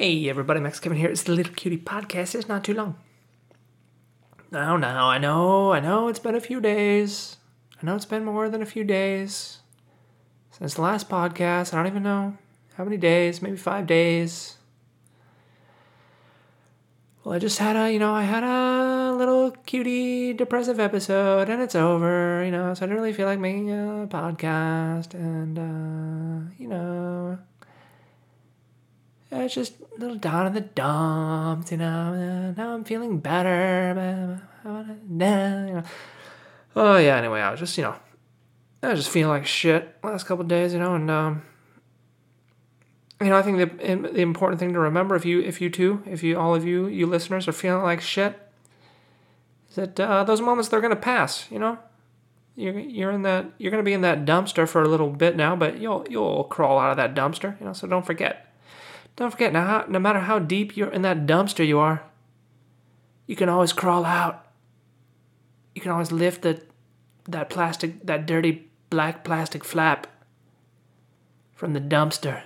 Hey everybody, Max Kevin here. It's the Little Cutie Podcast. It's not too long. No, now, I know, I know it's been a few days. I know it's been more than a few days since the last podcast. I don't even know how many days, maybe five days. Well, I just had a, you know, I had a little cutie depressive episode and it's over, you know, so I didn't really feel like making a podcast and, uh, you know, it's just a little down in the dumps, you know. Now I'm feeling better. Oh yeah. Anyway, I was just, you know, I was just feeling like shit last couple days, you know, and um, you know, I think the the important thing to remember, if you if you too, if you all of you you listeners are feeling like shit, is that uh, those moments they're gonna pass. You know, you're you're in that you're gonna be in that dumpster for a little bit now, but you'll you'll crawl out of that dumpster. You know, so don't forget. Don't forget, now, no matter how deep you're in that dumpster you are, you can always crawl out. You can always lift the, that plastic, that dirty black plastic flap from the dumpster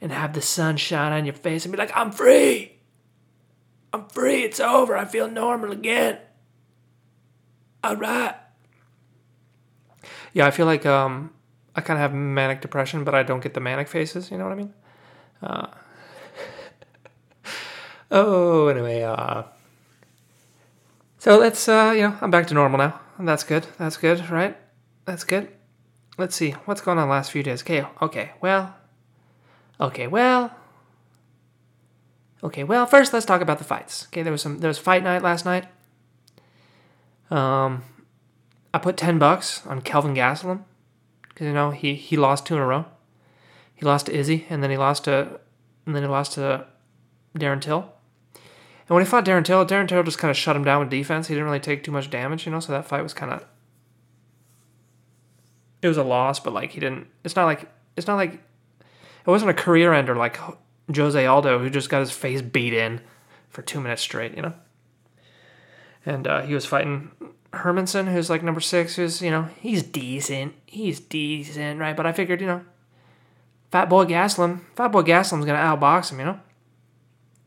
and have the sun shine on your face and be like, I'm free. I'm free. It's over. I feel normal again. All right. Yeah, I feel like um, I kind of have manic depression, but I don't get the manic faces. You know what I mean? Uh, oh, anyway, uh, so let's, uh, you know, I'm back to normal now. That's good. That's good, right? That's good. Let's see what's going on last few days. Okay, okay, well, okay, well, okay, well. First, let's talk about the fights. Okay, there was some there was fight night last night. Um, I put ten bucks on Kelvin Gastelum because you know he he lost two in a row. He lost to Izzy, and then he lost to, and then he lost to Darren Till. And when he fought Darren Till, Darren Till just kind of shut him down with defense. He didn't really take too much damage, you know. So that fight was kind of, it was a loss, but like he didn't. It's not like it's not like it wasn't a career ender like Jose Aldo who just got his face beat in for two minutes straight, you know. And uh, he was fighting Hermansson, who's like number six, who's you know he's decent, he's decent, right? But I figured, you know, Fat Boy Gastelum. Fat Boy Gastelum's gonna outbox him, you know?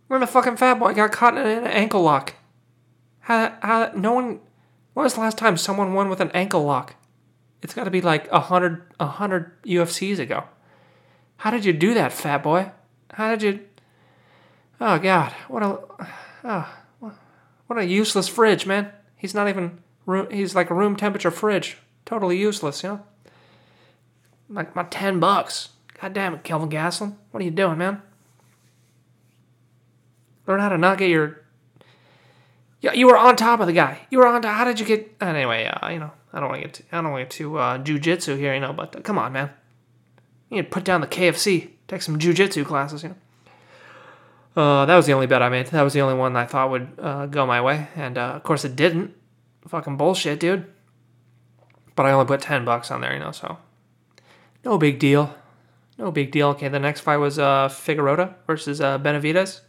When the fucking Fat Boy got caught in an ankle lock. How, how, no one, when was the last time someone won with an ankle lock? It's gotta be like a hundred, a hundred UFCs ago. How did you do that, Fat Boy? How did you, oh God, what a, oh, what a useless fridge, man. He's not even, he's like a room temperature fridge. Totally useless, you know? Like my 10 bucks. God damn it, Kelvin Gastelum. What are you doing, man? Learn how to not get your. Yeah, you were on top of the guy. You were on. Top. How did you get? Anyway, uh, you know, I don't want to get. I don't want to get too uh, jujitsu here, you know. But uh, come on, man. You need to put down the KFC. Take some jujitsu classes, you know. Uh, that was the only bet I made. That was the only one I thought would uh, go my way, and uh, of course it didn't. Fucking bullshit, dude. But I only put ten bucks on there, you know. So no big deal. No big deal. Okay, the next fight was uh, Figueroa versus uh, Benavidez,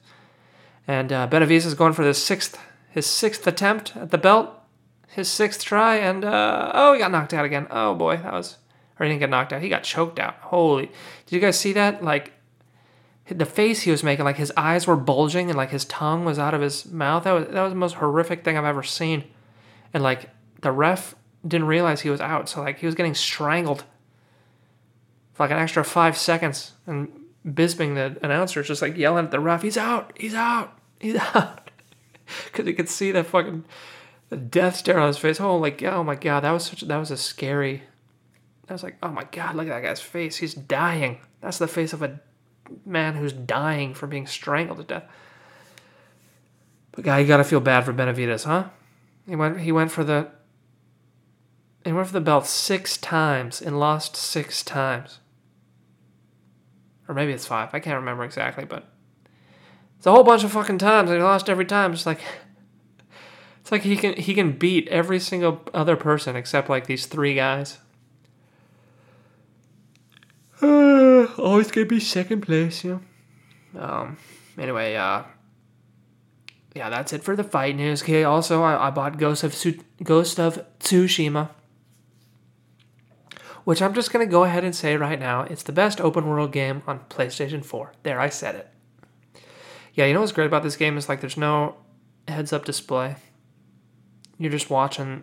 and uh, Benavidez is going for the sixth, his sixth attempt at the belt, his sixth try, and uh, oh, he got knocked out again. Oh boy, that was, or he didn't get knocked out. He got choked out. Holy, did you guys see that? Like the face he was making, like his eyes were bulging and like his tongue was out of his mouth. That was that was the most horrific thing I've ever seen, and like the ref didn't realize he was out, so like he was getting strangled for like an extra five seconds. And Bisping, the announcer, is just like yelling at the ref, he's out, he's out, he's out. Because he could see that fucking death stare on his face. Oh, like, oh my God, that was such, that was a scary, I was like, oh my God, look at that guy's face. He's dying. That's the face of a man who's dying from being strangled to death. But guy, you gotta feel bad for Benavidez, huh? He went he went for the he went for the belt six times and lost six times or maybe it's five. I can't remember exactly, but it's a whole bunch of fucking times. And he lost every time. It's like it's like he can he can beat every single other person except like these three guys. Always gonna be second place, you know. Um. Anyway, uh. Yeah, that's it for the fight news. Okay. Also, I, I bought Ghost of Su- Ghost of Tsushima. which I'm just gonna go ahead and say right now, it's the best open world game on PlayStation 4. There, I said it. Yeah, you know what's great about this game is like there's no heads up display. You're just watching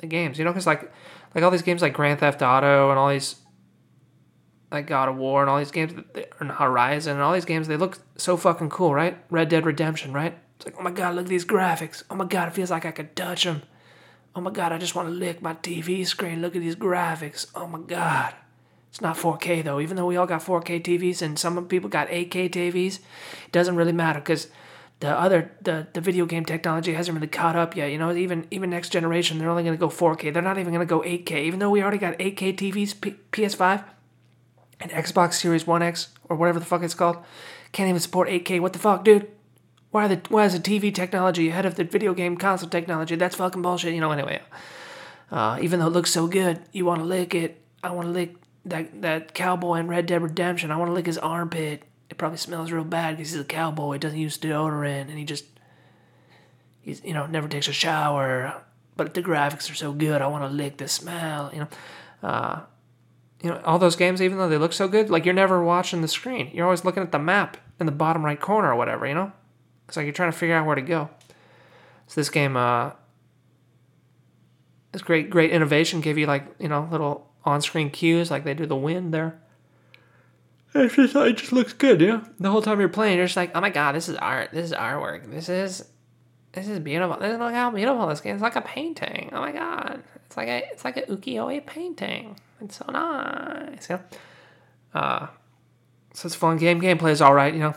the games, you know, because like like all these games like Grand Theft Auto and all these like God of War and all these games and Horizon and all these games they look so fucking cool, right? Red Dead Redemption, right? It's like, oh my god, look at these graphics. Oh my god, it feels like I could touch them. Oh my god, I just want to lick my TV screen. Look at these graphics. Oh my god. It's not 4K though. Even though we all got 4K TVs and some people got 8K TVs, it doesn't really matter because the other the, the video game technology hasn't really caught up yet. You know, even even next generation, they're only going to go 4K. They're not even going to go 8K. Even though we already got 8K TVs, P- PS5 and Xbox Series One X or whatever the fuck it's called, can't even support 8K. What the fuck, dude? Why the why is the TV technology ahead of the video game console technology? That's fucking bullshit. You know. Anyway, uh, even though it looks so good, you want to lick it. I want to lick that that cowboy in Red Dead Redemption. I want to lick his armpit. It probably smells real bad because he's a cowboy. Doesn't use deodorant, and he just he's you know never takes a shower. But the graphics are so good. I want to lick the smell. You know, uh, you know all those games. Even though they look so good, like you're never watching the screen. You're always looking at the map in the bottom right corner or whatever. You know, it's like you're trying to figure out where to go. So this game, uh, this great great innovation gave you like you know little on-screen cues like they do the wind there. It's just, it just looks good, yeah. The whole time you're playing, you're just like, oh my god, this is art. This is artwork. This is, this is beautiful. This is look how beautiful this game. It's like a painting. Oh my god, it's like a, it's like a ukiyo-e painting. It's so nice, you know. Uh, so it's fun. Game gameplay is all right, you know.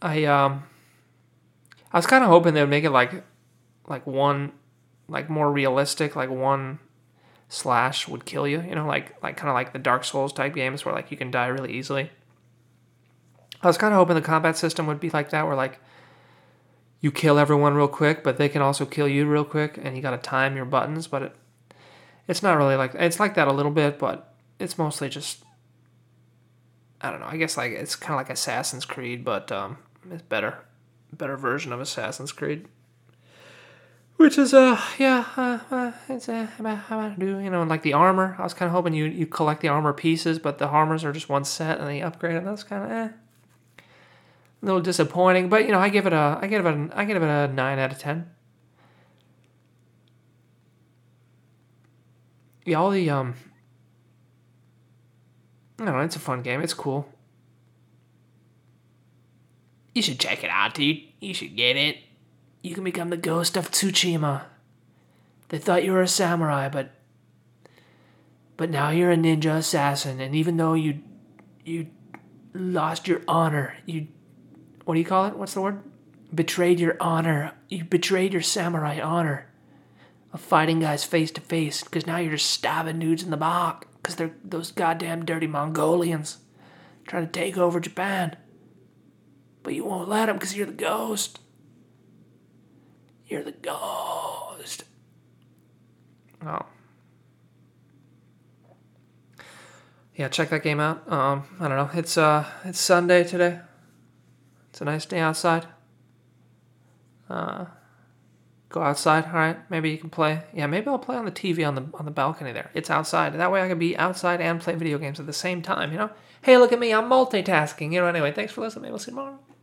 I um, I was kind of hoping they would make it like, like one, like more realistic, like one slash would kill you, you know, like like kind of like the Dark Souls type games where like you can die really easily. I was kind of hoping the combat system would be like that, where like you kill everyone real quick, but they can also kill you real quick, and you got to time your buttons. But it, it's not really like it's like that a little bit, but it's mostly just I don't know. I guess like it's kind of like Assassin's Creed, but um, it's better, better version of Assassin's Creed. Which is uh yeah uh, uh it's uh about do you know like the armor I was kind of hoping you you collect the armor pieces but the armors are just one set and they upgrade it that's kind of eh a little disappointing but you know I give it a I give it I give it a nine out of ten. Yeah all the um I don't know it's a fun game it's cool. You should check it out dude. You should get it. You can become the ghost of Tsushima. They thought you were a samurai, but but now you're a ninja assassin, and even though you you lost your honor, you what do you call it? What's the word? Betrayed your honor. You betrayed your samurai honor of fighting guys face to face because now you're just stabbing dudes in the back because they're those goddamn dirty Mongolians trying to take over Japan. But you won't let them because you're the ghost. You're the ghost. Oh. Yeah, check that game out. Um, I don't know. It's uh, it's Sunday today. It's a nice day outside. Uh, go outside. All right. Maybe you can play. Yeah, maybe I'll play on the TV on the on the balcony there. It's outside. That way I can be outside and play video games at the same time. You know. Hey, look at me. I'm multitasking. You know. Anyway, thanks for listening. We'll see you tomorrow.